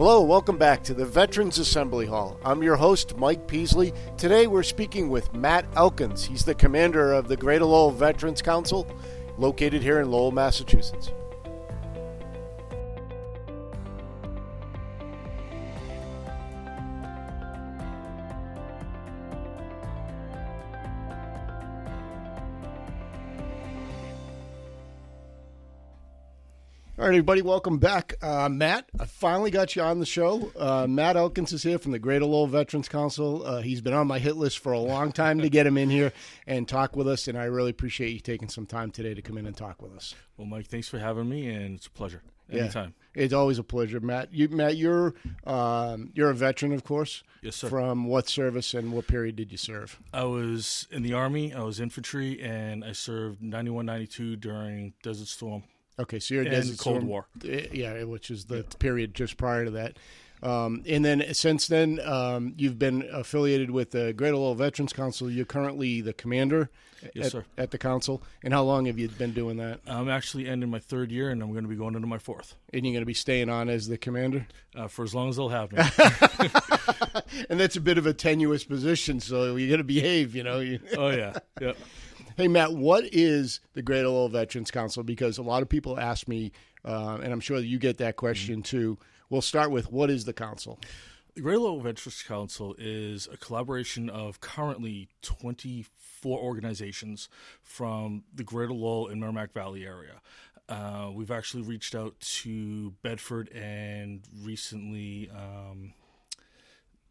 Hello, welcome back to the Veterans Assembly Hall. I'm your host, Mike Peasley. Today we're speaking with Matt Elkins. He's the commander of the Greater Lowell Veterans Council, located here in Lowell, Massachusetts. Right, everybody, welcome back. Uh, Matt, I finally got you on the show. Uh, Matt Elkins is here from the Greater Lowell Veterans Council. Uh, he's been on my hit list for a long time to get him in here and talk with us, and I really appreciate you taking some time today to come in and talk with us. Well, Mike, thanks for having me, and it's a pleasure. Anytime. Yeah, it's always a pleasure, Matt. You, Matt, you're um, you're a veteran, of course. Yes, sir. From what service and what period did you serve? I was in the Army. I was infantry, and I served 91, 92 during Desert Storm. Okay, so you're a And Desert Cold Storm- War. eh, yeah, which is the period just prior to that. Um, and then since then, um, you've been affiliated with the Greater Lowell Veterans Council. You're currently the commander Yes, at, sir. at the council. And how long have you been doing that? I'm actually ending my third year, and I'm going to be going into my fourth And you're going to be staying on as the commander? uh, for as long as they'll have me. And that's a bit of a tenuous position, so you're going to behave, you know. Oh yeah, yeah. Hey, Matt, what is the Greater Lowell Veterans Council? Because a lot of people ask me, uh, and I'm sure you get that question too. We'll start with what is the council? The Great Lowell Veterans Council is a collaboration of currently 24 organizations from the Greater Lowell and Merrimack Valley area. Uh, we've actually reached out to Bedford and recently um,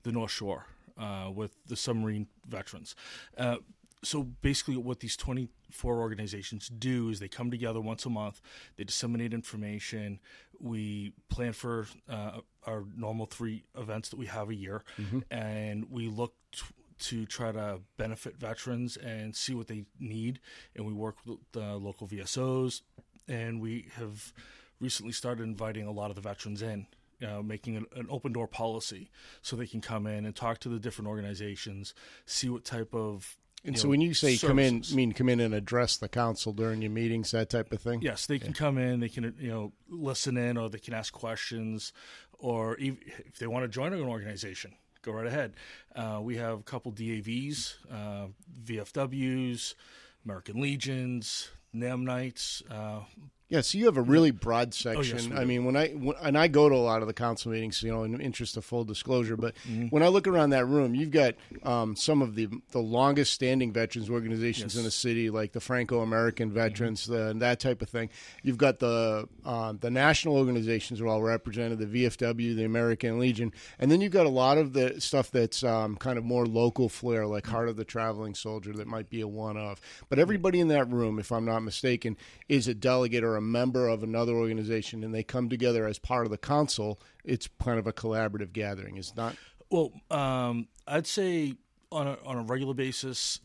the North Shore uh, with the submarine veterans. Uh, so basically, what these 24 organizations do is they come together once a month, they disseminate information, we plan for uh, our normal three events that we have a year, and we look t- to try to benefit veterans and see what they need. And we work with the local VSOs, and we have recently started inviting a lot of the veterans in uh, making an, an open door policy so they can come in and talk to the different organizations, see what type of. And so know, when you say come in, services. mean come in and address the council during your meetings, that type of thing? Yes, they can come in, they can you know listen in, or they can ask questions, or if they want to join an organization, go right ahead. Uh, we have a couple DAVs, uh, VFWs, American Legions, NAM Knights. Uh, Yeah, so you have a really broad section. Oh, yes, I mean, when I when, and I go to a lot of the council meetings, you know, in interest of full disclosure, but Mm-hmm. when I look around that room, you've got um, some of the the longest standing veterans organizations in the city, like the Franco American Veterans, the, and that type of thing. You've got the um, the national organizations are all represented, the VFW, the American Legion, and then you've got a lot of the stuff that's um, kind of more local flair, like Heart of the Traveling Soldier, that might be a one of. But everybody in that room, if I'm not mistaken, is a delegate or a member of another organization, and they come together as part of the council. It's kind of a collaborative gathering. It's not. Well, um, I'd say on a, on a regular basis,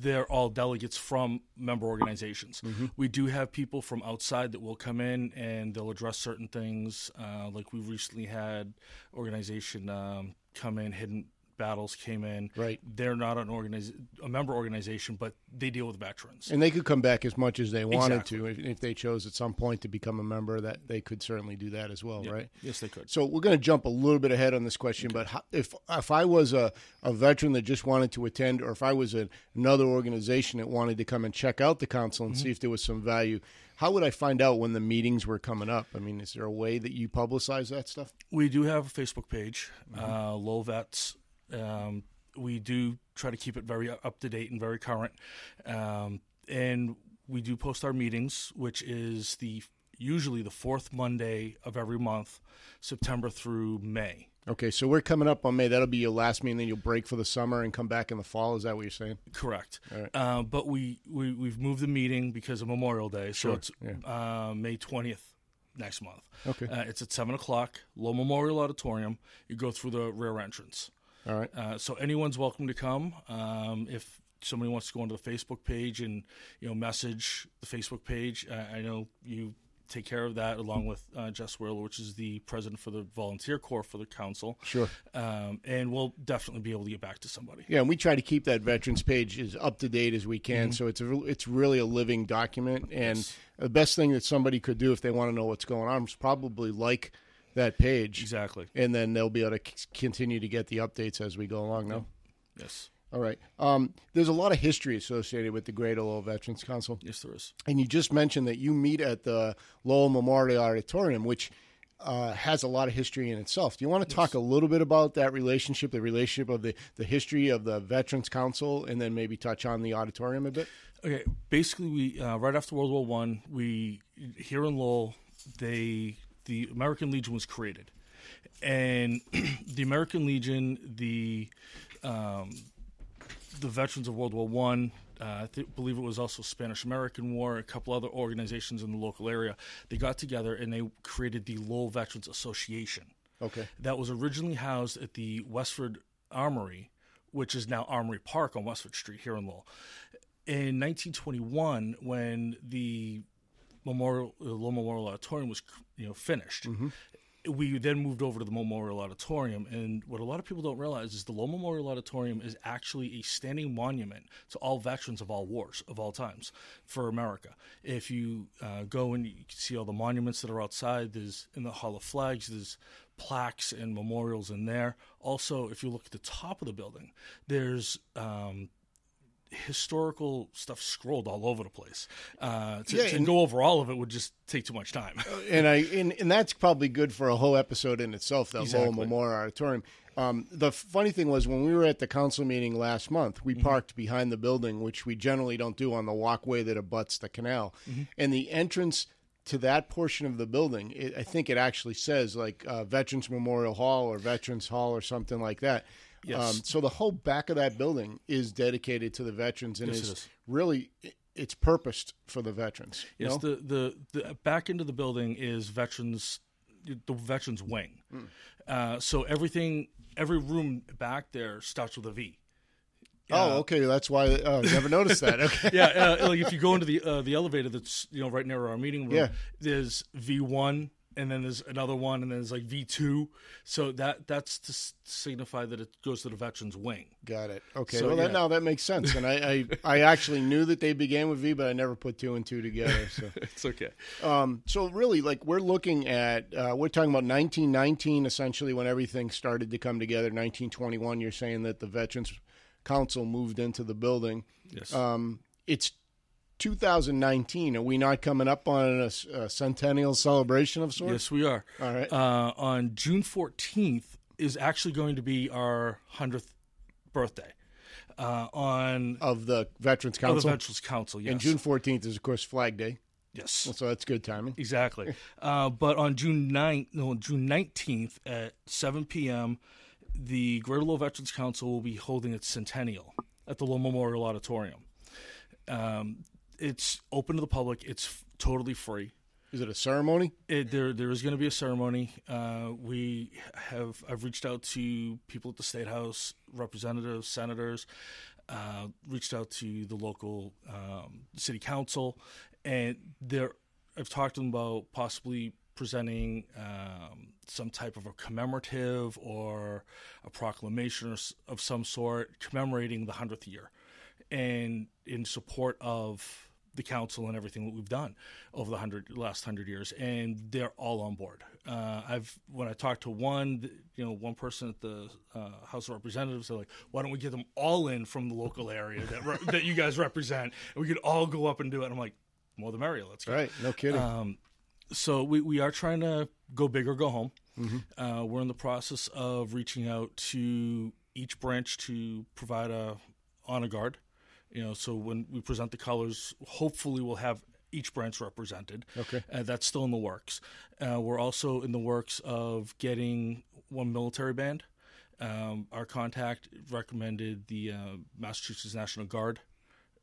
they're all delegates from member organizations. We do have people from outside that will come in and they'll address certain things. Uh, like we recently had organization um, come in, Hidden Battles came in. Right. They're not an organiz- a member organization, but they deal with veterans. And they could come back as much as they wanted Exactly. to if, if they chose at some point to become a member. That they could certainly do that as well, right? Yes, they could. So we're going to jump a little bit ahead on this question, but how, if if I was a, a veteran that just wanted to attend, or if I was a, another organization that wanted to come and check out the council and see if there was some value, how would I find out when the meetings were coming up? I mean, is there a way that you publicize that stuff? We do have a Facebook page, uh, Lowell Vets. Um, we do try to keep it very up to date and very current, um, and we do post our meetings, which is the usually the fourth Monday of every month, September through May. Okay, so we're coming up on May. That'll be your last meeting. Then you'll break for the summer and come back in the fall. Is that what you're saying? Correct. right. Uh, but we, we we've moved the meeting because of Memorial Day, so Sure, it's uh, May twentieth next month. Okay. Uh, it's at seven o'clock, Lowell Memorial Auditorium. You go through the rear entrance. All right. Uh, so anyone's welcome to come. Um, if somebody wants to go onto the Facebook page and you know message the Facebook page, uh, I know you take care of that along with uh, Jess Whirler, which is the president for the volunteer corps for the council. Sure. Um, and we'll definitely be able to get back to somebody. Yeah, and we try to keep that veterans page as up to date as we can. So it's a, it's really a living document, and Yes. the best thing that somebody could do if they want to know what's going on is probably like that page, Exactly. and then they'll be able to c- continue to get the updates as we go along. No. Yes. All right. Um, there's a lot of history associated with the Great Lowell Veterans Council. Yes, there is. And you just mentioned that you meet at the Lowell Memorial Auditorium, which uh, has a lot of history in itself. Do you want to talk a little bit about that relationship, the relationship of the, the history of the Veterans Council, and then maybe touch on the auditorium a bit? Okay, basically, we uh, right after World War One, we here in Lowell, they the American Legion was created, and the American Legion, the um, the veterans of World War One. Uh, I th- believe it was also Spanish American War. A couple other organizations in the local area. They got together and they created the Lowell Veterans Association. Okay. That was originally housed at the Westford Armory, which is now Armory Park on Westford Street here in Lowell. In 1921, when the Memorial uh, Lowell Memorial Auditorium was you know finished, we then moved over to the Memorial Auditorium. And what a lot of people don't realize is the Lowell Memorial Auditorium is actually a standing monument to all veterans of all wars of all times for America. If you uh, go and you can see all the monuments that are outside, there's in the Hall of Flags, there's plaques and memorials in there. Also, if you look at the top of the building, there's um, historical stuff scrolled all over the place. Uh, to, Yeah, to and- go over all of it would just take too much time. and I and, and that's probably good for a whole episode in itself. That Lowell Exactly. Memorial Auditorium. Um, the funny thing was when we were at the council meeting last month, we parked behind the building, which we generally don't do on the walkway that abuts the canal, and the entrance to that portion of the building, it, I think it actually says like uh, Veterans Memorial Hall or Veterans Hall or something like that. Yes. Um, so the whole back of that building is dedicated to the veterans and Yes, is, is. really it's purposed for the veterans. you Yes, know? the, the the back end of the building is veterans, the veterans wing. Hmm. Uh, so everything, every room back there starts with a V. Oh, okay. That's why. Oh, never noticed that. Okay. Yeah, uh, like if you go into the uh, the elevator that's you know right near our meeting room, Yeah. there's V one, and then there's another one, and then there's like V two. So that that's to s- signify that it goes to the veterans wing. Got it. Okay. So, well, that, now that makes sense. And I, I, I actually knew that they began with V, but I never put two and two together. So, It's okay. um, so really, like we're looking at, uh, we're talking about 1919, essentially, when everything started to come together. 1921. You're saying that the Veterans Council moved into the building. Yes. Um, it's 2019. Are we not coming up on a centennial celebration of sorts? yes, we are. All right. Uh, on June 14th is actually going to be our 100th birthday. Uh, on of the Veterans Council, the. Veterans Council, yes. and June 14th is, of course, Flag Day. yes. So that's good timing. Exactly. Uh, but on June 9th, no, June 19th at 7 p.m., the Greater Lowell Veterans Council will be holding its centennial at the Lowell Memorial Auditorium. Um, it's open to the public. It's f- totally free. Is it a ceremony? It, there, there is going to be a ceremony. Uh, we have, I've reached out to people at the State House, representatives, senators, uh, reached out to the local um, city council, and there, I've talked to them about possibly presenting um, some type of a commemorative or a proclamation or s- of some sort commemorating the hundredth year, and in support of the council and everything that we've done over the hundred last hundred years, and they're all on board. Uh, I've when I talked to one, you know, one person at the uh, House of Representatives, they're like, "Why don't we get them all in from the local area that re- that you guys represent, and we could all go up and do it?" And I'm like, "More the merrier. Let's go." Right. No kidding. Um, so we, we are trying to go big or go home. Uh, we're in the process of reaching out to each branch to provide a honor guard. You know, so when we present the colors, hopefully we'll have each branch represented. Okay. Uh, that's still in the works. Uh, we're also in the works of getting one military band. Um, our contact recommended the uh, Massachusetts National Guard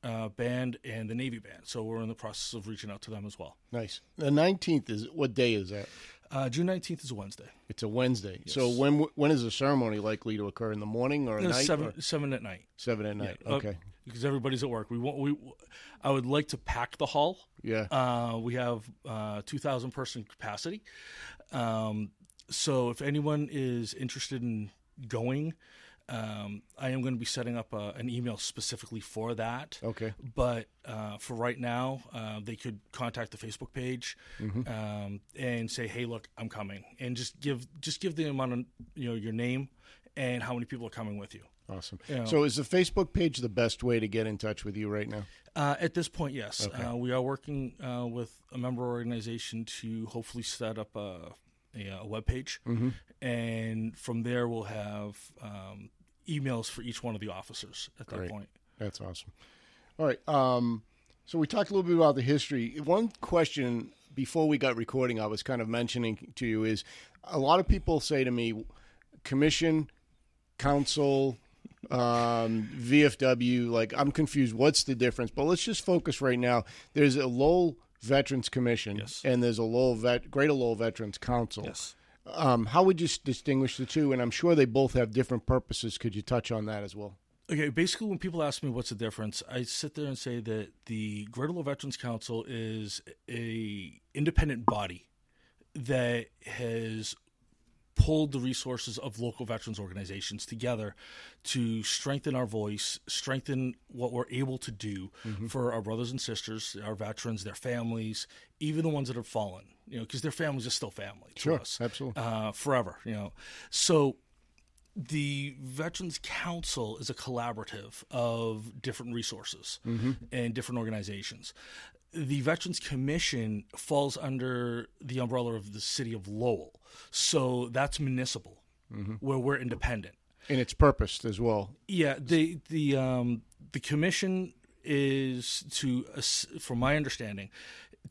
uh, band and the Navy band. So we're in the process of reaching out to them as well. nice. The 19th is what day is that? Uh, June 19th is a Wednesday. It's a Wednesday. So when when is the ceremony likely to occur? In the morning or at Uh, night? seven, or- seven at night. seven at night. Uh, Okay. Because everybody's at work. We want we. I would like to pack the hall. Yeah. Uh, we have uh, two thousand person capacity. Um, so if anyone is interested in going, Um, I am going to be setting up a, an email specifically for that. Okay. But uh, for right now, uh, they could contact the Facebook page um, and say, "Hey, look, I'm coming," and just give just give the amount of you know your name and how many people are coming with you. Awesome. Yeah. So, is the Facebook page the best way to get in touch with you right now? Uh, at this point, yes. Uh, we are working uh, with a member organization to hopefully set up a, a, a web page. And from there, we'll have um, emails for each one of the officers at that Great. point. That's awesome. All right. Um, so we talked a little bit about the history. One question before we got recording, I was kind of mentioning to you is a lot of people say to me, commission, council, um, VFW. Like I'm confused. What's the difference? But let's just focus right now. There's a Lowell Veterans Commission, Yes. and there's a Lowell Vet, Greater Lowell Veterans Council. Yes. Um, how would you distinguish the two? And I'm sure they both have different purposes. Could you touch on that as well? Okay, basically, when people ask me what's the difference, I sit there and say that the Greater Lowell Veterans Council is a independent body that has pulled the resources of local veterans organizations together to strengthen our voice, strengthen what we're able to do for our brothers and sisters, our veterans, their families, even the ones that have fallen. You know, because their families are still family to Sure, us, absolutely. uh, forever. You know, so the Veterans Council is a collaborative of different resources and different organizations. The Veterans Commission falls under the umbrella of the city of Lowell. So that's municipal, where we're independent. And it's purposed as well. Yeah, the the um, the commission is to, from my understanding,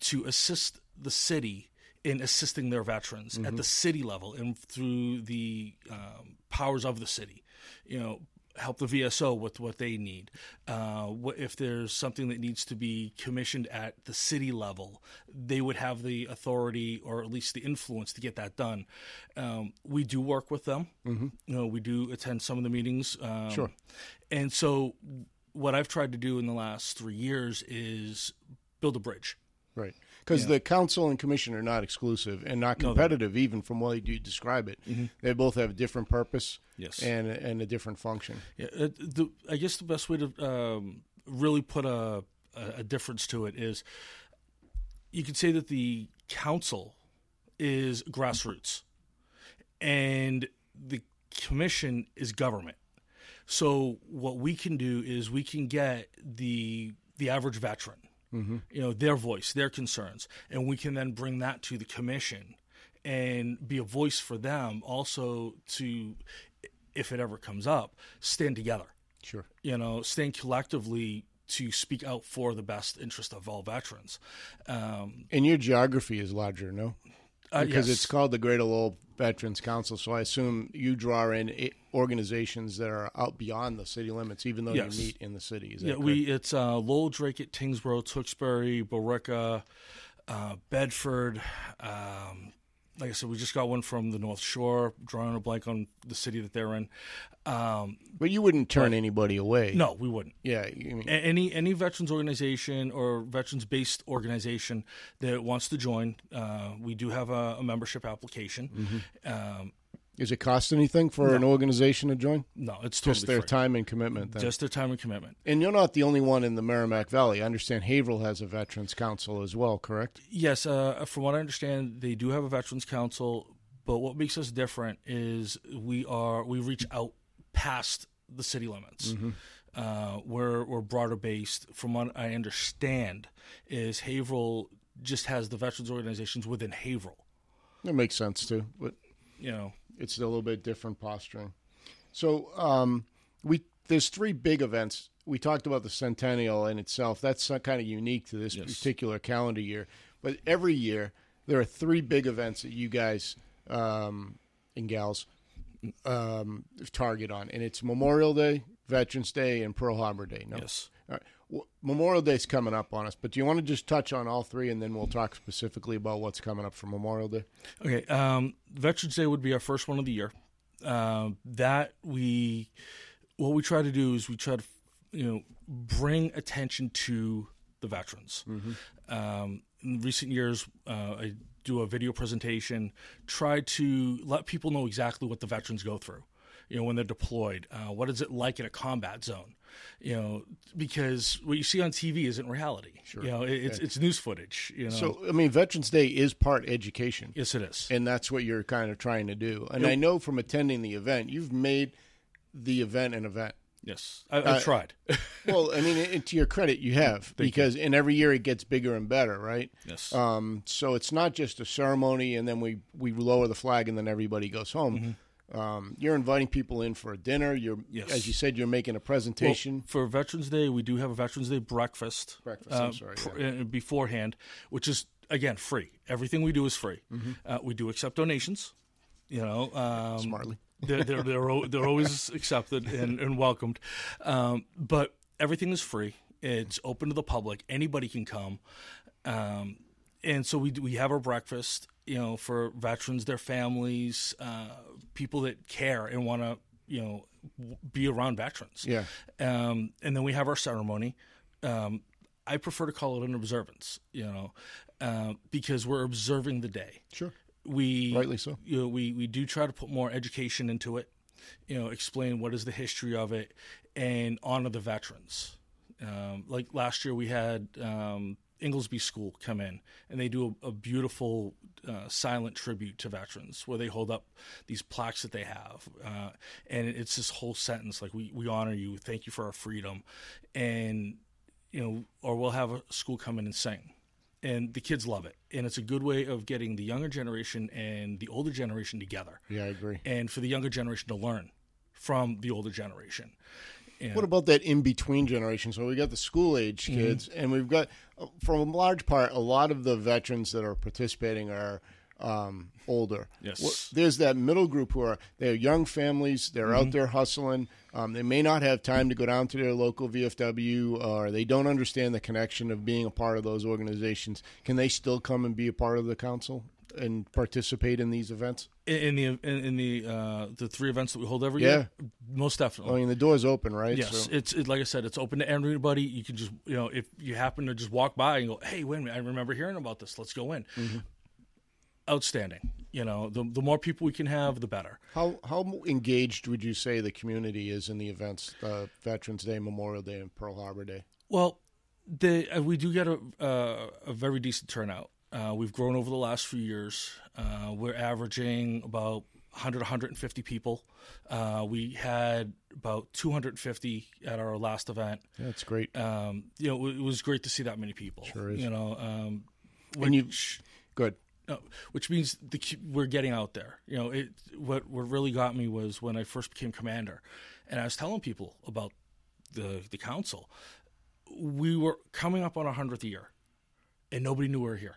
to assist the city in assisting their veterans at the city level and through the um, powers of the city. You know, help the VSO with what they need. Uh, what if there's something that needs to be commissioned at the city level, they would have the authority or at least the influence to get that done. Um, we do work with them. Mm-hmm. You know, we do attend some of the meetings. Um, Sure. And so, what I've tried to do in the last three years is build a bridge. Right. Because the council and commission are not exclusive and not competitive, even from the way you describe it. They both have a different purpose Yes. and, and a different function. Yeah, uh, the, I guess the best way to um, really put a, a, a difference to it is you could say that the council is grassroots and the commission is government. So what we can do is we can get the the average veteran, you know, their voice, their concerns, and we can then bring that to the commission and be a voice for them also to if it ever comes up, stand together. Sure. You know, stand collectively to speak out for the best interest of all veterans. Um, And your geography is larger, no? uh, Because yes. it's called the Greater Lowell Veterans Council. So I assume you draw in organizations that are out beyond the city limits, even though Yes. you meet in the city. Is that Yeah, correct? we it's uh, Lowell, Drake, at Tyngsboro, Tewksbury, Billerica, uh, Bedford. Um, like I said, we just got one from the North Shore. Drawing a blank on the city that they're in. Um, But you wouldn't turn anybody away. no, we wouldn't. Yeah. You mean, A- Any any veterans organization or veterans based organization that wants to join, uh, we do have a, a membership application. Mm-hmm. Um, does it cost anything for an organization to join? no, it's totally Just their free. time and commitment. Then. just their time and commitment. and you're not the only one in the Merrimack Valley. I understand Haverhill has a Veterans Council as well, correct? Yes, uh, from what I understand, they do have a veterans council. But what makes us different is we are we reach out past the city limits. Uh, we're we're broader based. From what I understand, is Haverhill just has the veterans organizations within Haverhill. That makes sense too. But You know, it's a little bit different posturing. So um, we there's three big events. We talked about the centennial in itself. That's kind of unique to this Yes. particular calendar year. But every year there are three big events that you guys um, and gals um, target on, and it's Memorial Day, Veterans Day, and Pearl Harbor Day. No, yes. All right. Well, Memorial Day's coming up on us, but do you want to just touch on all three, and then we'll talk specifically about what's coming up for Memorial Day? Okay, um, Veterans Day would be our first one of the year. Um, that we, what we try to do is we try to, you know, bring attention to the veterans. Um, in recent years, uh, I do a video presentation, try to let people know exactly what the veterans go through. You know, when they're deployed, uh, what is it like in a combat zone? You know, because what you see on TV isn't reality. Sure. You know, it, it's it's news footage. You know, So, I mean, Veterans Day is part education. yes, it is. and that's what you're kind of trying to do. And I know from attending the event, you've made the event an event. Yes, I, I've tried. Well, I mean, it, to your credit, you have because in every year it gets bigger and better, right? yes. Um, so it's not just a ceremony and then we we lower the flag and then everybody goes home. Um, you're inviting people in for a dinner. You're, Yes. as you said, you're making a presentation. for Veterans Day, we do have a Veterans Day breakfast. Breakfast, I'm uh, sorry, pr- uh, beforehand, which is again free. Everything we do is free. Mm-hmm. Uh, we do accept donations. You know, um, Smartly. they're they're they're, they're always accepted and, and welcomed. Um, but everything is free. It's open to the public. Anybody can come. Um, and so we we have our breakfast, you know, for veterans, their families, uh, people that care and want to, you know, w- be around veterans. Yeah. Um, and then we have our ceremony. Um, I prefer to call it an observance, you know, uh, because we're observing the day Sure. we Rightly so. You know, we we do try to put more education into it. You know, explain what is the history of it and honor the veterans. Um, like last year, we had um, Inglesby School come in and they do a, a beautiful uh, silent tribute to veterans where they hold up these plaques that they have, uh, and it's this whole sentence like we we honor you, thank you for our freedom, and you know, or we'll have a school come in and sing. And the kids love it. And it's a good way of getting the younger generation and the older generation together. Yeah, I agree. and for the younger generation to learn from the older generation And- What about that in between generation? So we got the school age Mm-hmm. kids, and we've got, uh, for a large part, a lot of the veterans that are participating are um, older. Yes. Wh- There's that middle group who are they're young families. They're Mm-hmm. out there hustling. Um, they may not have time to go down to their local VFW, or they don't understand the connection of being a part of those organizations. Can they still come and be a part of the council and participate in these events? in, in the in, in the uh, the three events that we hold every Yeah. year most definitely. I mean, the door's open, right? Yes, So- it's it, like I said, it's open to everybody. You can just you know if you happen to just walk by and go, hey, wait a minute, I remember hearing about this. Let's go in. Mm-hmm. Outstanding. You know, the the more people we can have, the better. How how engaged would you say the community is in the events, uh, Veterans Day, Memorial Day, and Pearl Harbor Day? Well, the, uh, we do get a, uh, a very decent turnout. Uh, we've grown over the last few years. Uh, we're averaging about 100, 150 people. Uh, we had about 250 at our last event. Yeah, it's great. Um, you know, it was great to see that many people. Sure is. You know, um, And you- Good. no, which means the, we're getting out there. You know, it, what what really got me was when I first became commander, and I was telling people about the the council. We were coming up on our hundredth year, and nobody knew we were here,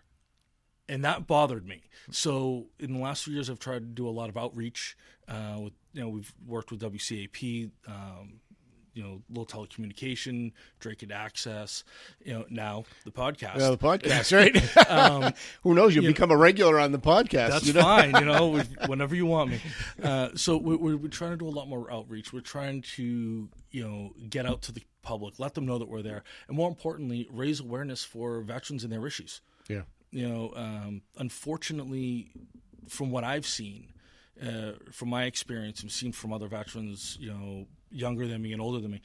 and that bothered me. So in the last few years, I've tried to do a lot of outreach. Uh, with you know, we've worked with WCAP. Um, you know, little telecommunication, Dracut Access, you know, now the podcast. Yeah, the podcast, right? Who knows? You'll become a regular on the podcast. Um, That's you know? fine, you know, whenever you want me. Uh, so we're, we're trying to do a lot more outreach. We're trying to, you know, get out to the public, let them know that we're there, and more importantly, raise awareness for veterans and their issues. Yeah. You know, um, unfortunately, from what I've seen, uh, from my experience and seen from other veterans, you know, younger than me and older than me,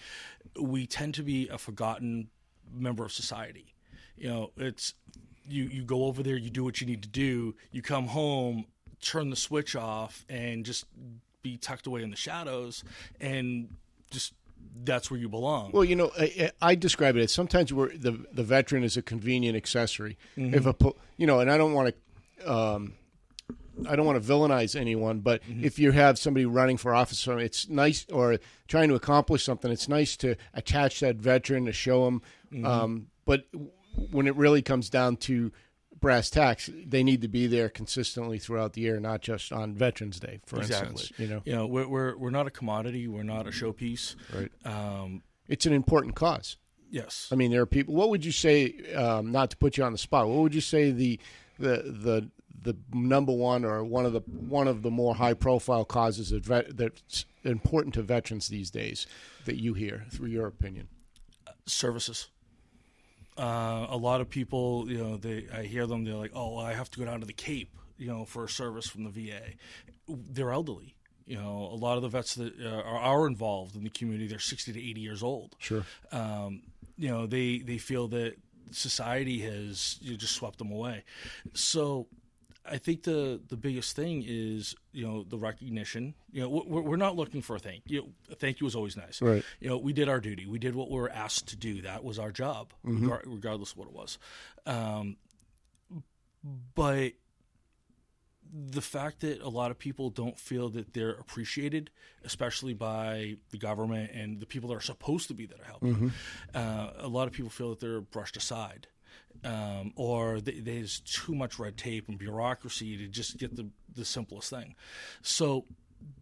we tend to be a forgotten member of society. You know, it's you you go over there, you do what you need to do, you come home, turn the switch off, and just be tucked away in the shadows, and just that's where you belong. Well, you know, I, I describe it as sometimes we're, the the veteran is a convenient accessory. Mm-hmm. If a you know, and I don't want to. Um, I don't want to villainize anyone, but Mm-hmm. if you have somebody running for office, or it's nice, or trying to accomplish something, it's nice to attach that veteran to show them. Mm-hmm. Um, but when it really comes down to brass tacks, they need to be there consistently throughout the year, not just on Veterans Day, for exactly. instance. You know, you know, we're we're we're not a commodity. We're not a showpiece. right? Um, It's an important cause. yes. I mean, there are people. What would you say? Um, not to put you on the spot. What would you say the the the the number one or one of the one of the more high profile causes that vet, that's important to veterans these days that you hear through your opinion? services. Uh, a lot of people, you know, they I hear them. They're like, "Oh, I have to go down to the Cape, you know, for a service from the VA." They're elderly. You know, a lot of the vets that uh, are, are involved in the community, they're 60 to 80 years old. Sure. Um, you know, they, they feel that society has you know, just swept them away. So I think the the biggest thing is you know the recognition. You know, we're, we're not looking for a thank you. Know, thank you was always nice. Right. You know, we did our duty. We did what we were asked to do. That was our job, Mm-hmm. regar- regardless of what it was. Um, but the fact that a lot of people don't feel that they're appreciated, especially by the government and the people that are supposed to be there to help, them, uh, a lot of people feel that they're brushed aside. Um, or th- there's too much red tape and bureaucracy to just get the, the simplest thing. So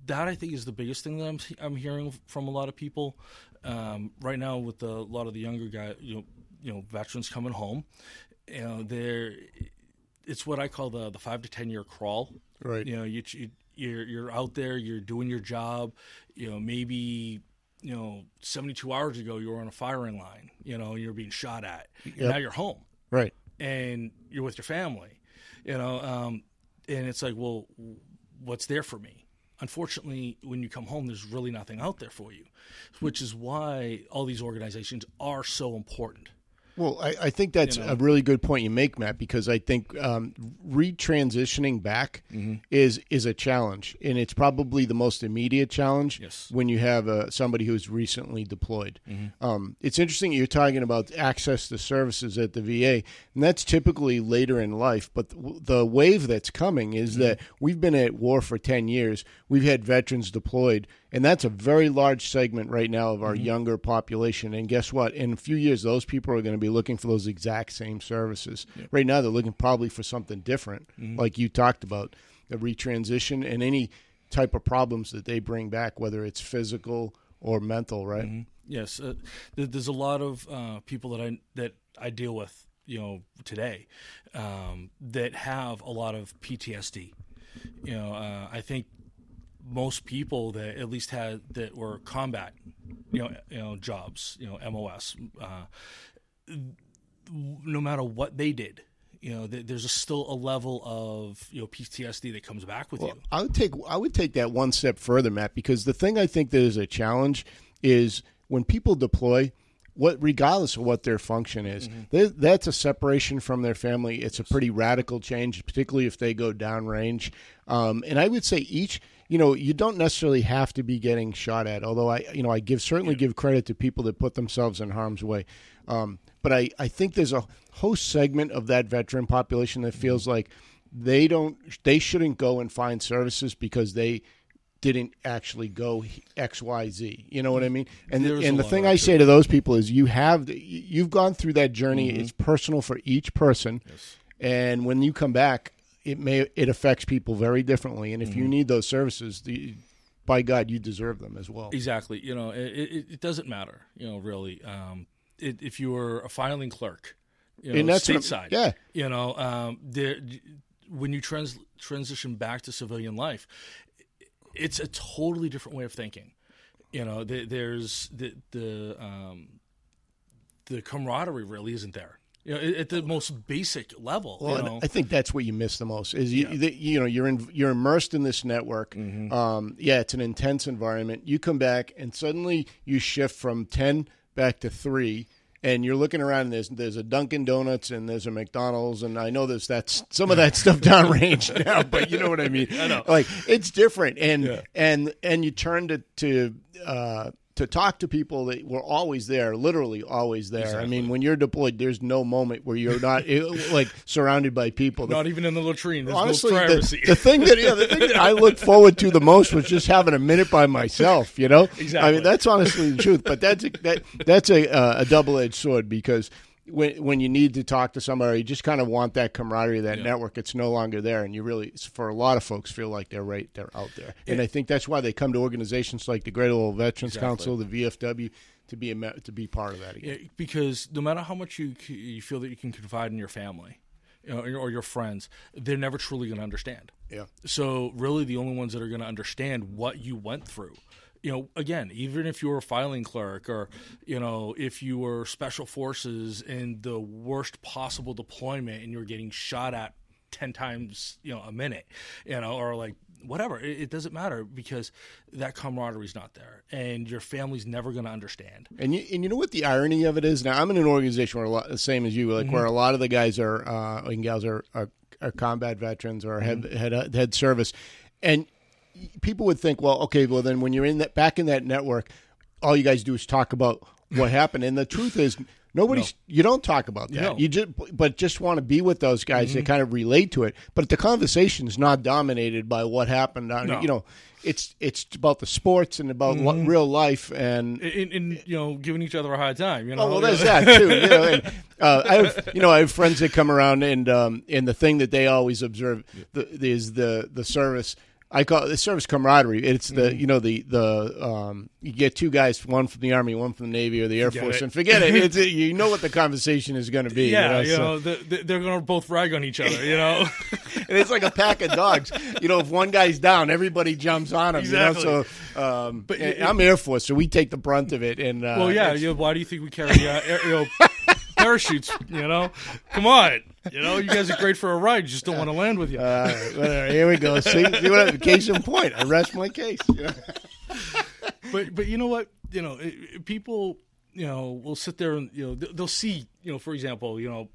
that I think is the biggest thing that I'm, I'm hearing from a lot of people um, right now with the, a lot of the younger guys, you know, you know, veterans coming home. You know, they're it's what I call the the five to ten year crawl. Right. You know, you, you you're you're out there, you're doing your job. You know, maybe you know, 72 hours ago you were on a firing line. You know, you're being shot at. And Yep. now you're home Right. and you're with your family. You know, um, and it's like, well, what's there for me? Unfortunately, when you come home, there's really nothing out there for you, which is why all these organizations are so important. Well, I, I think that's You know? a really good point you make, Matt, because I think um, retransitioning back Mm-hmm. is is a challenge, and it's probably the most immediate challenge Yes. when you have uh, somebody who's recently deployed. Um, it's interesting you're talking about access to services at the VA, and that's typically later in life. But the, the wave that's coming is that we've been at war for ten years. We've had veterans deployed, and that's a very large segment right now of our younger population. And guess what? In a few years, those people are going to be looking for those exact same services. Right now, they're looking probably for something different, like you talked about, the retransition and any type of problems that they bring back, whether it's physical or mental. Right? Yes, uh, there's a lot of uh, people that I that I deal with, you know, today um, that have a lot of PTSD. You know, uh, I think most people that at least had that were combat, you know, you know, jobs, you know, MOS, uh, no matter what they did, you know, th- there's a, still a level of you know PTSD that comes back with you. I would take I would take that one step further, Matt, because the thing I think that is a challenge is when people deploy. What, regardless of what their function is, th- that's a separation from their family. It's a pretty radical change, particularly if they go downrange. Um, and I would say each, you know, you don't necessarily have to be getting shot at. Although I, you know, I give certainly give credit to people that put themselves in harm's way. Um, but I, I think there's a host segment of that veteran population that feels like they don't they shouldn't go and find services because they didn't actually go X Y Z. You know what I mean? And There's and the thing I say to those people is you have you've gone through that journey. It's personal for each person, and when you come back, it may it affects people very differently. And if you need those services, the, by God, you deserve them as well. Exactly. You know, it, it, it doesn't matter. You know, really, um, it, if you were a filing clerk, you know, And that's stateside, yeah. you know, um, there, when you trans, transition back to civilian life, it's a totally different way of thinking. You know, there, there's the the um, the camaraderie really isn't there. You know, at the most basic level. Well, you know, I think that's what you miss the most is you, the, you know you're in, you're immersed in this network. Mm-hmm. Um, yeah, it's an intense environment. You come back and suddenly you shift from ten back to three, and you're looking around. And there's there's a Dunkin' Donuts and there's a McDonald's, and I know there's that's some of that stuff downrange now, but you know what I mean. I know. Like it's different, and Yeah. and and you turn to to. Uh, to talk to people that were always there, literally always there. I mean, when you're deployed, there's no moment where you're not like surrounded by people. The not even in the latrine. There's honestly, no the, the thing that yeah, the thing that I looked forward to the most was just having a minute by myself. You know, exactly. I mean, that's honestly the truth. But that's a, that that's a uh, a double edged sword because. When, when you need to talk to somebody, you just kind of want that camaraderie, that Yeah. network. It's no longer there, and you really, for a lot of folks, feel like they're right, they're out there. And I think that's why they come to organizations like the Greater Lowell Veterans Exactly. Council, the VFW, to be a to be part of that again. Yeah, because no matter how much you you feel that you can confide in your family, you know, or your- or your friends, they're never truly going to understand. Yeah. So really, the only ones that are going to understand what you went through, you know, again, even if you were a filing clerk or you know, if you were special forces in the worst possible deployment and you're getting shot at ten times, you know, a minute, you know, or like whatever. It, it doesn't matter because that camaraderie is not there, and your family's never going to understand. And you, and you know what the irony of it is? Now I'm in an organization where a lot, the same as you, like Mm-hmm. where a lot of the guys are uh, and gals are, are, are combat veterans or Mm-hmm. had had service, and people would think, well, okay, well then when you're in that back in that network, all you guys do is talk about what happened, and the truth is. Nobody's. You don't talk about that. No. You just, but just want to be with those guys Mm-hmm. that kind of relate to it. But the conversation is not dominated by what happened. On, No. You know, it's it's about the sports and about Mm-hmm. real life and And, and you know, giving each other a hard time. You know, Oh well, there's that too. You know, and, uh, I have you know I have friends that come around and um, and the thing that they always observe the, is the the service. I call it the service camaraderie. It's the Mm-hmm. you know the the um, you get two guys, one from the army, one from the navy or the air Forget force, it. and forget it. It's you know what the conversation is going to be. Yeah, you you know, know, so- the, the, they're going to both rag on each other. You know, and it's like a pack of dogs. You know, if one guy's down, everybody jumps on him. Exactly. You know? So, um, But I'm Air Force, so we take the brunt of it. And uh, well, yeah. You know, why do you think we carry uh, air, you know, parachutes? You know, come on. You know, you guys are great for a ride. You just don't want to land with you. All right. Here we go. See, see what I, case in point. I rest my case. You know? but but you know what? You know, it, it- people you know will sit there and you know they'll, they'll see you know for example you know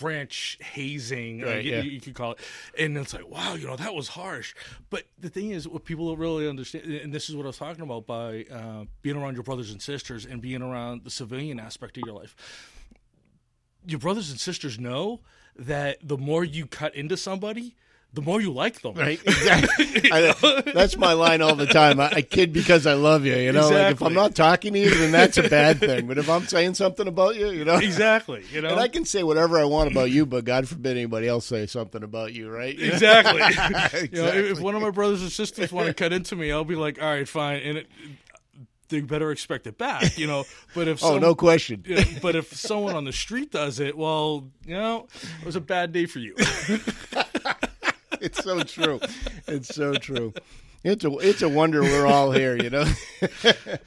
branch hazing, uh, Right, you, yeah. you could call it, and it's like wow, you know that was harsh. But the thing is, what people don't really understand, and this is what I was talking about by uh, being around your brothers and sisters and being around the civilian aspect of your life. Your brothers and sisters know that the more you cut into somebody, the more you like them. Right? Exactly. I, that's my line all the time. I, I kid because I love you. You know, like if I'm not talking to you, then that's a bad thing. But if I'm saying something about you, you know, Exactly. You know. and I can say whatever I want about you, but God forbid anybody else say something about you, right? Exactly. You know, if- if one of my brothers or sisters want to cut into me, I'll be like, all right, fine, and it, they better expect it back, you know. But if Oh, some- no question. but if someone on the street does it, well, you know, it was a bad day for you. It's so true. It's so true. It's a it's a wonder we're all here, you know.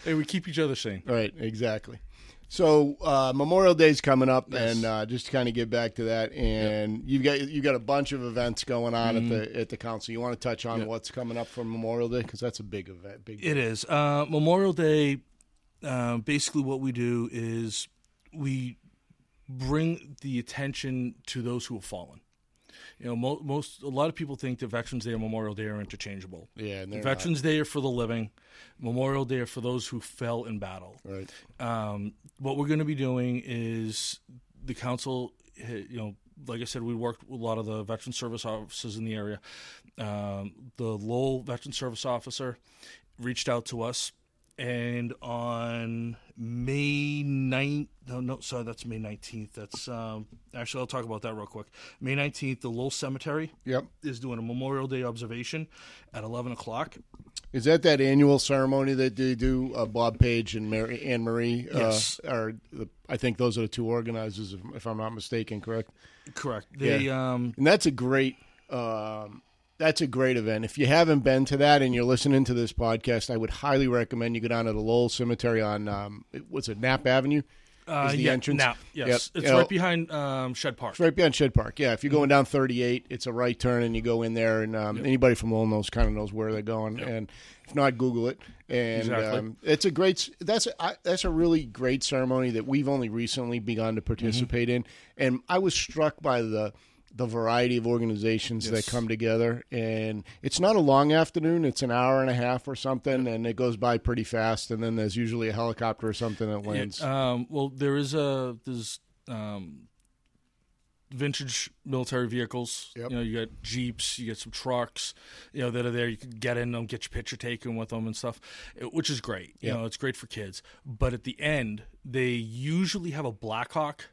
hey, we keep each other sane. Right, exactly. So uh, Memorial Day's coming up, Yes. and uh, just to kind of get back to that, and you've got you got a bunch of events going on at the at the council. You want to touch on Yep. what's coming up for Memorial Day because that's a big event. Big. It is uh, Memorial Day. Uh, basically, what we do is we bring the attention to those who have fallen. You know, mo- most a lot of people think that Veterans Day and Memorial Day are interchangeable. Yeah, and Veterans Day are for the living. Memorial Day are for those who fell in battle. right. Um, what we're going to be doing is the council. You know, like I said, we worked with a lot of the veteran service officers in the area. Um, the Lowell veteran service officer reached out to us, and on May 9th, no, no, sorry, that's May 19th. That's um, actually, I'll talk about that real quick. May 19th, the Lowell Cemetery Yep. is doing a Memorial Day observation at 11 o'clock. Is that that annual ceremony that they do? Uh, Bob Page and Mary Anne Marie. Yes. Uh, are the, I think those are the two organizers, if, if I'm not mistaken. Correct. Correct. They um, and that's a great um, that's a great event. If you haven't been to that and you're listening to this podcast, I would highly recommend you go down to the Lowell Cemetery on um, what's it, Knapp Avenue. uh, the yeah, entrance? Now, yes, Yep. it's You know- right behind um, Shedd Park. It's right behind Shedd Park. Yeah, if you're going down 38, it's a right turn, and you go in there. And um, anybody from Lowell knows kind of knows where they're going. And if not, Google it. And Exactly. um, it's a great. That's a, I, that's a really great ceremony that we've only recently begun to participate in. And I was struck by the the variety of organizations that come together. And it's not a long afternoon; it's an hour and a half or something, and it goes by pretty fast. And then there's usually a helicopter or something that lands. Um, well, there is a there's um, vintage military vehicles. Yep. You know, you got jeeps, you get some trucks. You know that are there. You can get in them, get your picture taken with them and stuff, it- which is great. You know, it's great for kids. But at the end, they usually have a Blackhawk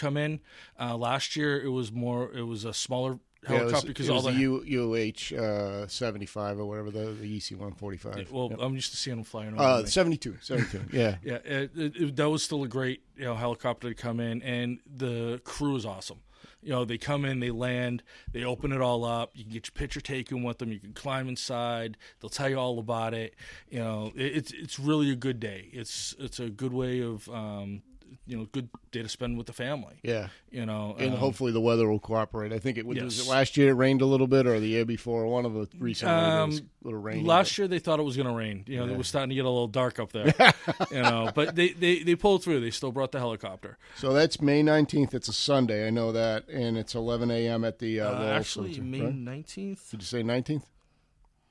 come in. Uh, last year, it was more. It was a smaller Yeah, it helicopter was, because it all was the UH uh, 75 or whatever, the, the EC 145. well, I'm used to seeing them flying over. Uh, me. 72, 72, yeah. Yeah, it, it, that was still a great you know helicopter to come in, and the crew is awesome. You know, they come in, they land, they open it all up. You can get your picture taken with them. You can climb inside. They'll tell you all about it. You know, it, it's it's really a good day. It's it's a good way of um, you know good day to spend with the family. Yeah, You know, and um, hopefully the weather will cooperate. I think it was, was it last year it rained a little bit, or the year before. One of the recent Um, little rain. Last year they thought it was going to rain. You know, it was starting to get a little dark up there. you know, but they, they they pulled through. They still brought the helicopter. So that's May nineteenth. It's a Sunday. I know that, and it's eleven a.m. at the uh, Uh, actually, Center, May right? nineteenth. Did you say nineteenth?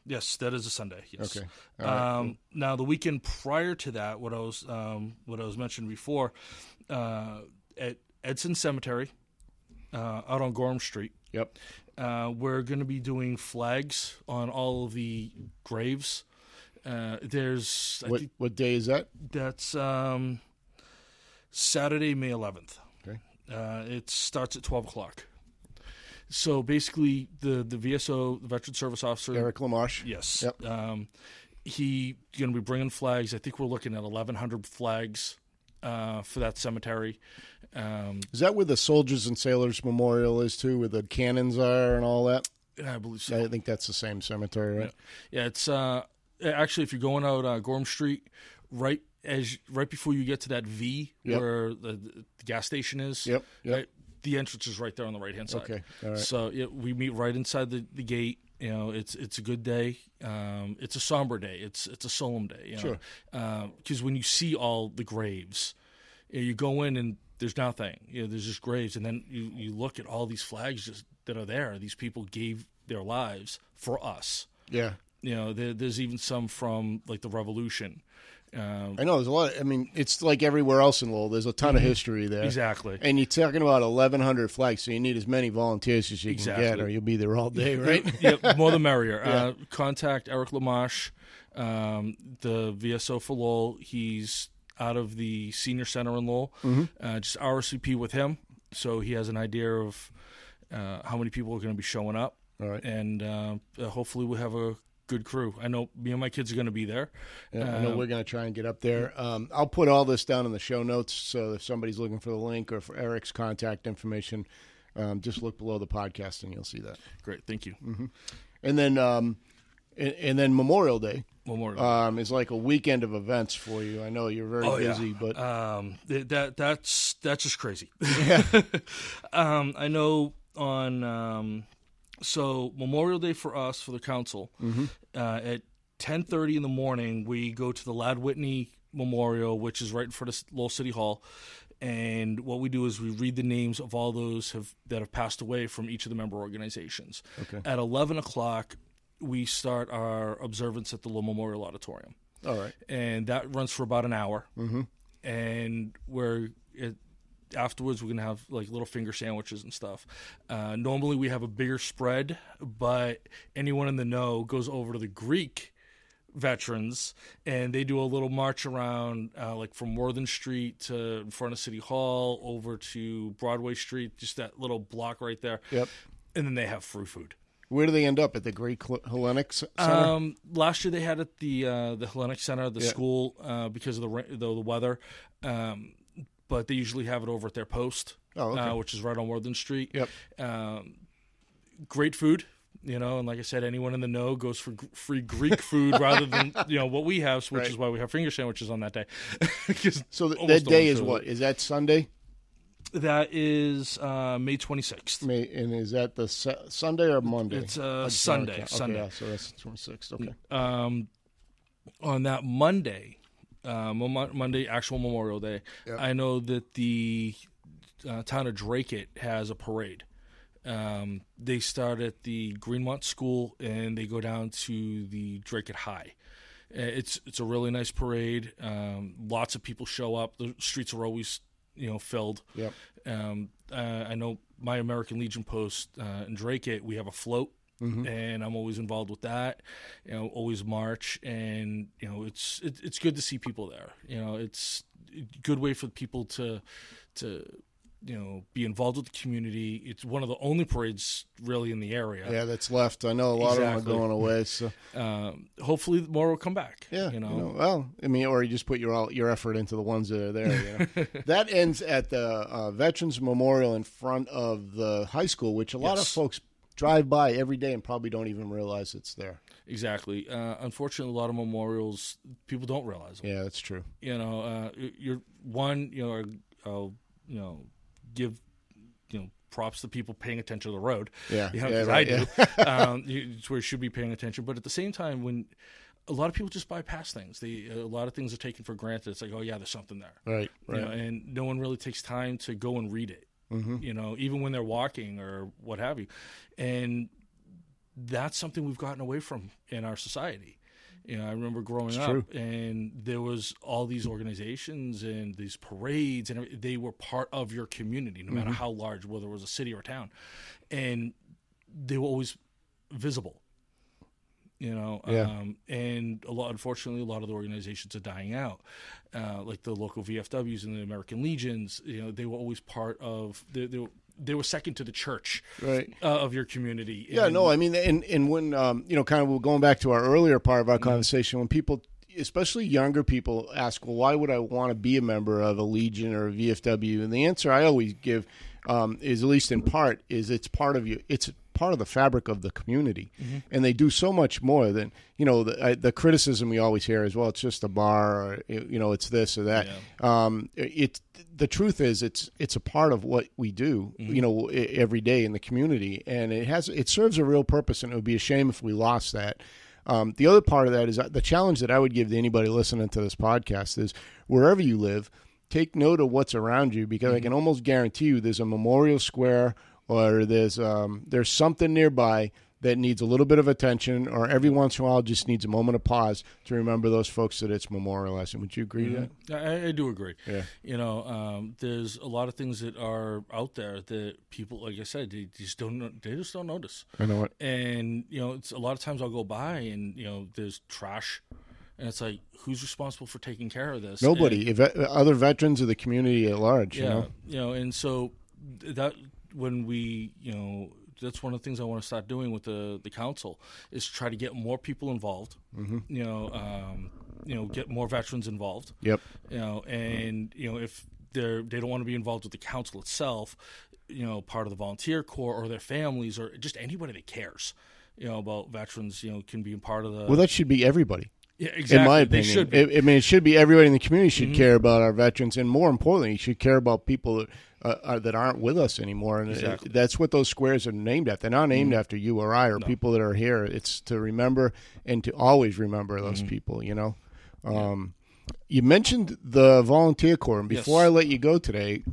Yes, that is a Sunday. Yes. Okay. Right. Um, now the weekend prior to that, what I was um, what I was mentioned before, uh, at Edson Cemetery, uh, out on Gorham Street, Yep. uh, we're going to be doing flags on all of the graves. Uh, there's I What think what day is that? that's um, Saturday, May 11th. Okay. Uh, it starts at 12 o'clock. So basically, the the VSO, the Veteran Service Officer, Eric Lamarche. Yes. Yep. Um, he going to be bringing flags. I think we're looking at 1,100 flags uh, for that cemetery. Um, Is that where the Soldiers and Sailors Memorial is too, where the cannons are and all that? I believe so. I think that's the same cemetery, right? Yeah, it's uh, actually if you're going out uh, Gorham Street, right as right before you get to that V Yep. where the, the gas station is. Yep, yep. Right, the entrance is right there on the right hand side. Okay, all right. So yeah, we meet right inside the, the gate. You know, it's it's a good day. Um, it's a somber day. It's it's a solemn day. You know? Sure. Because when you see all the graves, you, know, you go in and there's nothing. You know, there's just graves, and then you, you look at all these flags just that are there. These people gave their lives for us. Yeah. You know, there, there's even some from like the Revolution. Um, I know there's a lot. I mean, it's like everywhere else in Lowell. There's a ton of history there. Mm-hmm. exactly. And you're talking about 1,100 flags, so you need as many volunteers as you can Exactly. get, or you'll be there all day, right? yeah, more the merrier. Uh, contact Eric Lamarche, um, the VSO for Lowell. He's out of the senior center in Lowell. Uh, just RSVP with him, so he has an idea of uh, how many people are going to be showing up, All right. and uh, uh, hopefully we'll have a good crew. I know me and my kids are going to be there. Yeah, I know Um, we're going to try and get up there. Um, I'll put all this down in the show notes, so if somebody's looking for the link or for Eric's contact information, um, just look below the podcast and you'll see that. Great, thank you. And then, um, and, and then Memorial Day Memorial. um, is like a weekend of events for you. I know you're very Oh, yeah. busy, but um, th- that that's that's just crazy. um, I know on um, so Memorial Day for us for the council uh, at ten thirty in the morning we go to the Ladd Whitney Memorial, which is right in front of Lowell City Hall. And what we do is we read the names of all those have, that have passed away from each of the member organizations. Okay. At eleven o'clock, we start our observance at the Lowell Memorial Auditorium all right. and that runs for about an hour. Mm-hmm. And we're it, afterwards we're gonna have like little finger sandwiches and stuff. Uh, normally we have a bigger spread, but anyone in the know goes over to the Greek veterans and they do a little march around uh, like from Worthen Street to in front of City Hall over to Broadway Street, just that little block right there. Yep. And then they have free food. Where do they end up at the Greek Hel- Hellenic Center? Um, last year they had at the uh, the Hellenic Center, the Yeah. school, uh, because of the the, the weather. Um, but they usually have it over at their post, Oh, okay. uh, which is right on Worthen Street. Yep. Um, great food, you know, and like I said, anyone in the know goes for g- free Greek food rather than you know what we have, which Right. is why we have finger sandwiches on that day. so th- that day is what? Is that Sunday? That is uh, May twenty sixth. May, and is that the su- Sunday or Monday? It's, uh, Sunday, wanna. Sunday. Okay, yeah, so that's the 26th. Okay. um, on that Monday, uh, Mo- Monday, actual Memorial Day, Yep. I know that the uh, town of Dracut has a parade. Um, they start at the Greenmont School and they go down to the Dracut High. Uh, It's it's a really nice parade. Um, lots of people show up. The streets are always you know filled. Yep. Um, uh, I know my American Legion post uh, in Dracut, it, we have a float, and I'm always involved with that. You know, always march, and you know, it's it, it's good to see people there. You know, it's a good way for people to to you know be involved with the community. It's one of the only parades really in the area. Yeah, that's left. I know a lot of them are going away. So Um, hopefully, more will come back. yeah, you know. well, I mean, or you just put your all, your effort into the ones that are there. You know? that ends at the uh, Veterans Memorial in front of the high school, which a lot of folks drive by every day and probably don't even realize it's there. Exactly. Uh, unfortunately, a lot of memorials people don't realize them. Yeah, that's true. you know, uh, you're one, you know, I'll you know give you know props to people paying attention to the road. Yeah, you know, yeah, right, I do. um, you- it's where you should be paying attention. But at the same time, when a lot of people just bypass things, they a lot of things are taken for granted. It's like, oh yeah, there's something there, Right, you right. know, and no one really takes time to go and read it. Mm-hmm. You know, even when they're walking or what have you, and that's something we've gotten away from in our society. You know, I remember growing up, true. and there was all these organizations and these parades, and they were part of your community, no Mm-hmm. matter how large, whether it was a city or a town, and they were always visible. You know, Yeah. um, and a lot. Unfortunately, a lot of the organizations are dying out, uh, like the local VFWs and the American Legions. You know, they were always part of. They, they, were, they were second to the church Right. uh, of your community. Yeah, And- no, I mean, and and when um, you know, kind of going back to our earlier part Mm-hmm. of our conversation, when people, especially younger people, ask, "Well, why would I want to be a member of a Legion or a VFW?" And the answer I always give um, is, at least in part, is it's part of you. It's part of the fabric of the community, Mm-hmm. and they do so much more than you know. The, I, the criticism we always hear is, "Well, it's just a bar," or you know, it's this or that. Um, it the truth is, it's it's a part of what we do, Mm-hmm. you know, every day in the community, and it has it serves a real purpose, and it would be a shame if we lost that. Um, the other part of that is the challenge that I would give to anybody listening to this podcast is wherever you live, take note of what's around you because I can almost guarantee you there's a memorial square or there's um, there's something nearby that needs a little bit of attention, or every once in a while just needs a moment of pause to remember those folks that it's memorializing. Would you agree to that? I, I do agree. Yeah. You know, um, there's a lot of things that are out there that people, like I said, they just don't. They just don't notice. I know what. And you know, it's a lot of times I'll go by and you know, there's trash, and it's like, who's responsible for taking care of this? Nobody, if, other veterans of the community at large. yeah, You know? you know, and so th- that when we, you know, that's one of the things I want to start doing with the the council is try to get more people involved. Mm-hmm. You know, um, you know, get more veterans involved. Yep. You know, and you know if they're they don't want to be involved with the council itself, you know, part of the volunteer corps or their families or just anybody that cares. You know about veterans, you know, can be a part of the. Well, that should be everybody. yeah, exactly. In my They opinion, should be. Mm-hmm. I- mean, it should be everybody in the community should care about our veterans, and more importantly, should care about people that, uh, uh, that aren't with us anymore. And Exactly. Mm-hmm. that's what those squares are named after. They're not named after you or I or people that are here. It's to remember and to always remember those Mm-hmm. people. You know. Um, You mentioned the volunteer corps, and before Yes. I let you go today,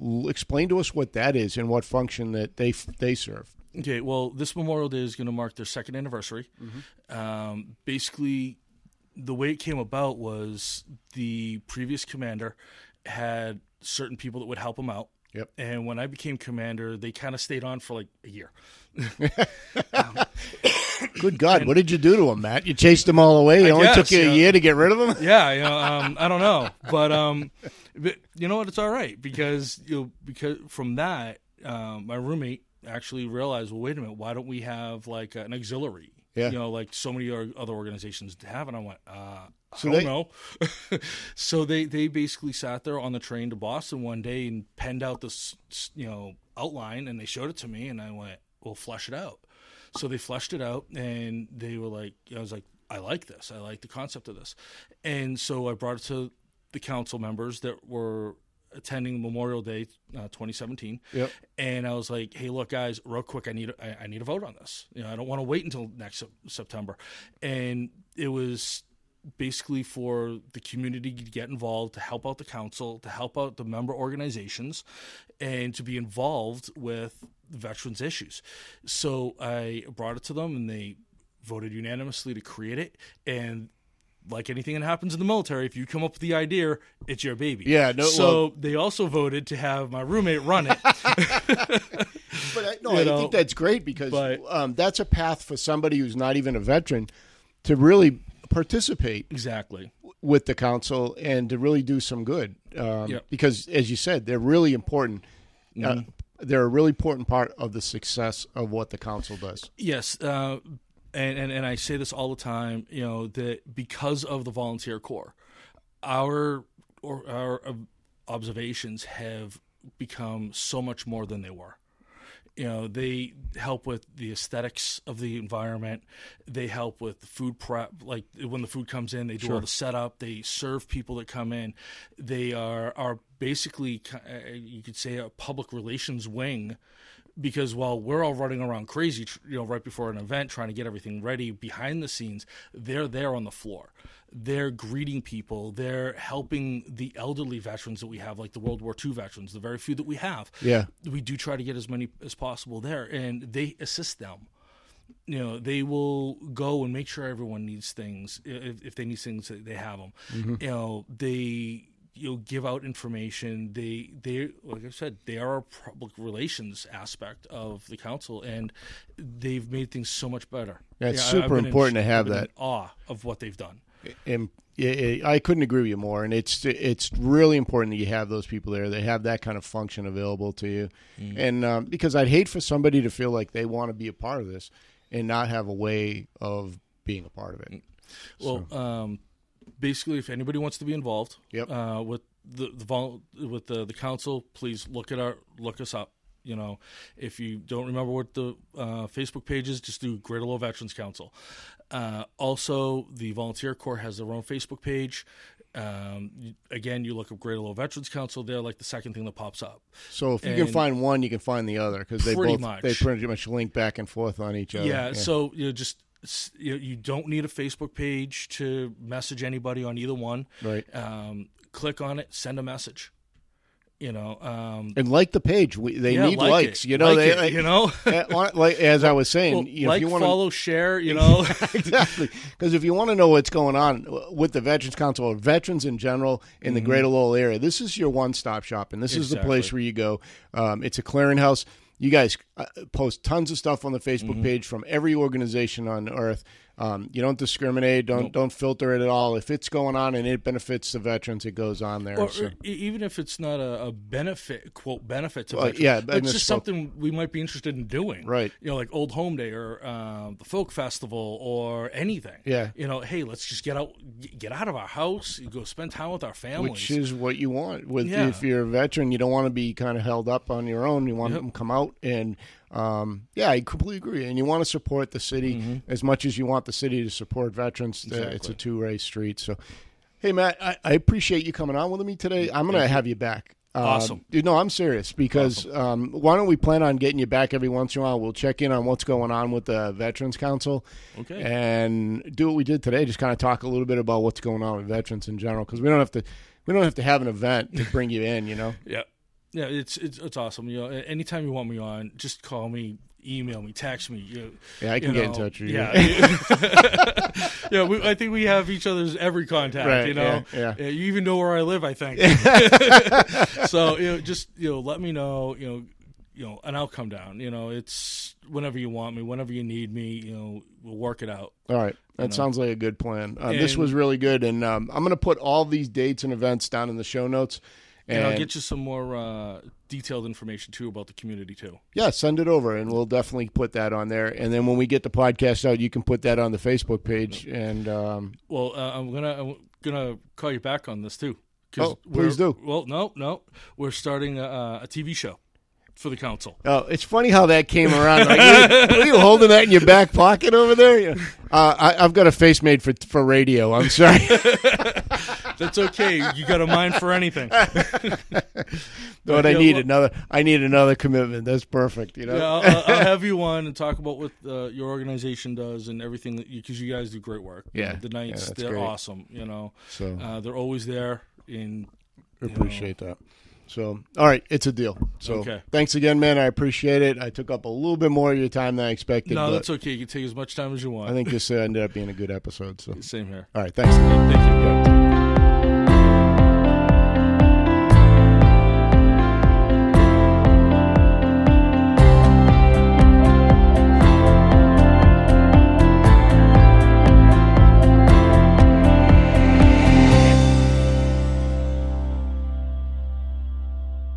l- explain to us what that is and what function that they f- they serve. Okay, well, this Memorial Day is going to mark their second anniversary. Um, basically, the way it came about was the previous commander had certain people that would help him out. Yep. And when I became commander, they kind of stayed on for like a year. Good God, what did you do to them, Matt? You chased them all away. It only guess, took you a year to get rid of them. Yeah, you know, um, I don't know, but um, but you know what? It's all right because you know, because from that, um, my roommate actually realized, well, wait a minute, why don't we have like an auxiliary? Yeah. you know, like so many other organizations have, and I went, uh, So I don't they- know. so they they basically sat there on the train to Boston one day and penned out this you know outline, and they showed it to me, and I went, well, flesh it out. So they fleshed it out, and they were like, I was like, I like this. I like the concept of this, and so I brought it to the council members that were attending Memorial Day uh, 2017. Yep. And I was like, "Hey, look, guys, real quick, I need I, I need a vote on this. You know, I don't want to wait until next Sep- September." And it was basically for the community to get involved, to help out the council, to help out the member organizations, and to be involved with veterans issues. So I brought it to them, and they voted unanimously to create it. And like anything that happens in the military, if you come up with the idea, it's your baby. Yeah, no, So well- they also voted to have my roommate run it. But I, no, You I know, think that's great because but- um, that's a path for somebody who's not even a veteran to really participate exactly. with the council and to really do some good. Um, Yep. Because, as you said, they're really important. Uh, Mm-hmm. they're a really important part of the success of what the council does. Yes, uh, and, and and I say this all the time. You know that because of the volunteer corps, our or our observations have become so much more than they were. You know, they help with the aesthetics of the environment. They help with the food prep. Like when the food comes in, they do all the setup. They serve people that come in. They are are basically uh, you could say a public relations wing because while we're all running around crazy, you know, right before an event trying to get everything ready behind the scenes, they're there on the floor. They're greeting people. They're helping the elderly veterans that we have, like the World War II veterans, the very few that we have. Yeah. We do try to get as many as possible there, and they assist them. You know, they will go and make sure everyone needs things. If, if they need things, they have them. Mm-hmm. You know, they you know give out information they they like i said they are a public relations aspect of the council and they've made things so much better Yeah, it's I- super been in- important to have that. awe of what they've done and I couldn't agree with you more. And it's it's really important that you have those people there. They have that kind of function available to you, and um, because I'd hate for somebody to feel like they want to be a part of this and not have a way of being a part of it. well um basically if anybody wants to be involved Yep. uh with the the vol- with the the council please look at our look us up you know if you don't remember what the uh, facebook page is just do greater Lowell veterans council uh, also the volunteer corps has their own facebook page um, again you look up greater Lowell veterans council they're like the second thing that pops up So if you can find one, you can find the other because they Pretty both much. they pretty much link back and forth on each other. yeah, so you know just you, you don't need a facebook page to message anybody on either one right. um, click on it, send a message. You know, um, And like the page, we, they yeah, need like likes. it, You know, like they it, like, you know, eh, like as I was saying, Well, you know, like, if you want to follow, share. You know, exactly. Because if you want to know what's going on with the Veterans Council or veterans in general in the Greater Lowell area, this is your one stop shop, and this is the place where you go. Um, it's a clearinghouse. You guys uh, post tons of stuff on the Facebook page from every organization on earth. Um, you don't discriminate. Don't don't filter it at all. If it's going on and it benefits the veterans, it goes on there. or, so. even if it's not a, a benefit, quote benefit to Well, veterans, yeah, it's just something we might be interested in doing. Right. You know, like Old Home Day or um, the Folk Festival or anything. Yeah. You know, hey, let's just get out, get out of our house, go spend time with our families. Which is what you want. With Yeah. if you're a veteran, you don't want to be kind of held up on your own. You want Yep. them to come out and um, yeah, I completely agree. And you want to support the city as much as you want the city to support veterans. Uh, It's a Mm-hmm. Two way street. So, hey Matt, I, I appreciate you coming on with me today. I'm going to have you back. Um, Awesome. dude, no, I'm serious because um, why don't we plan on getting you back every once in a while? We'll check in on what's going on with the Veterans Council Okay. and do what we did today. Just kind of talk a little bit about what's going on with veterans in general because we don't have to we don't have to have an event to bring you in. You know, Yeah, yeah, it's it's it's awesome. You know, anytime you want me on, just call me, email me, text me. You yeah, I can you get in touch with you. Yeah, yeah. We, I think we have each other's every contact. Right, you know, yeah, yeah. you even know where I live. I think. so you know, just you know, let me know. You know. You know, and I'll come down. You know, it's whenever you want me, whenever you need me. You know, we'll work it out. All right, that sounds like a good plan. Uh, this was really good, and um, I'm going to put all these dates and events down in the show notes. And, And, I'll get you some more uh, detailed information too about the community too. yeah, send it over, and we'll definitely put that on there. And then when we get the podcast out, you can put that on the Facebook page. And um, Well, uh, I'm gonna I'm gonna call you back on this too. Oh, please do. Well, no, no, we're starting a, a TV show for the council. oh, it's funny how that came around. Like, were, were you holding that in your back pocket over there? Uh, I, I've got a face made for for radio. I'm sorry. That's okay. you got a mind for anything. but I need another. I need another commitment. That's perfect. You know. Yeah, I'll, I'll- have you on and talk about what uh, your organization does and everything that because you, guys do great work. Yeah. know, the Yeah, nights that's they're great. awesome. You know, So uh, they're always there. In appreciate that. So, all right, it's a deal. So, Okay. thanks again, man. I appreciate it. I took up a little bit more of your time than I expected, no, but that's okay. You can take as much time as you want. I think this uh, ended up being a good episode. So, Same here. all right, thanks. Thank you.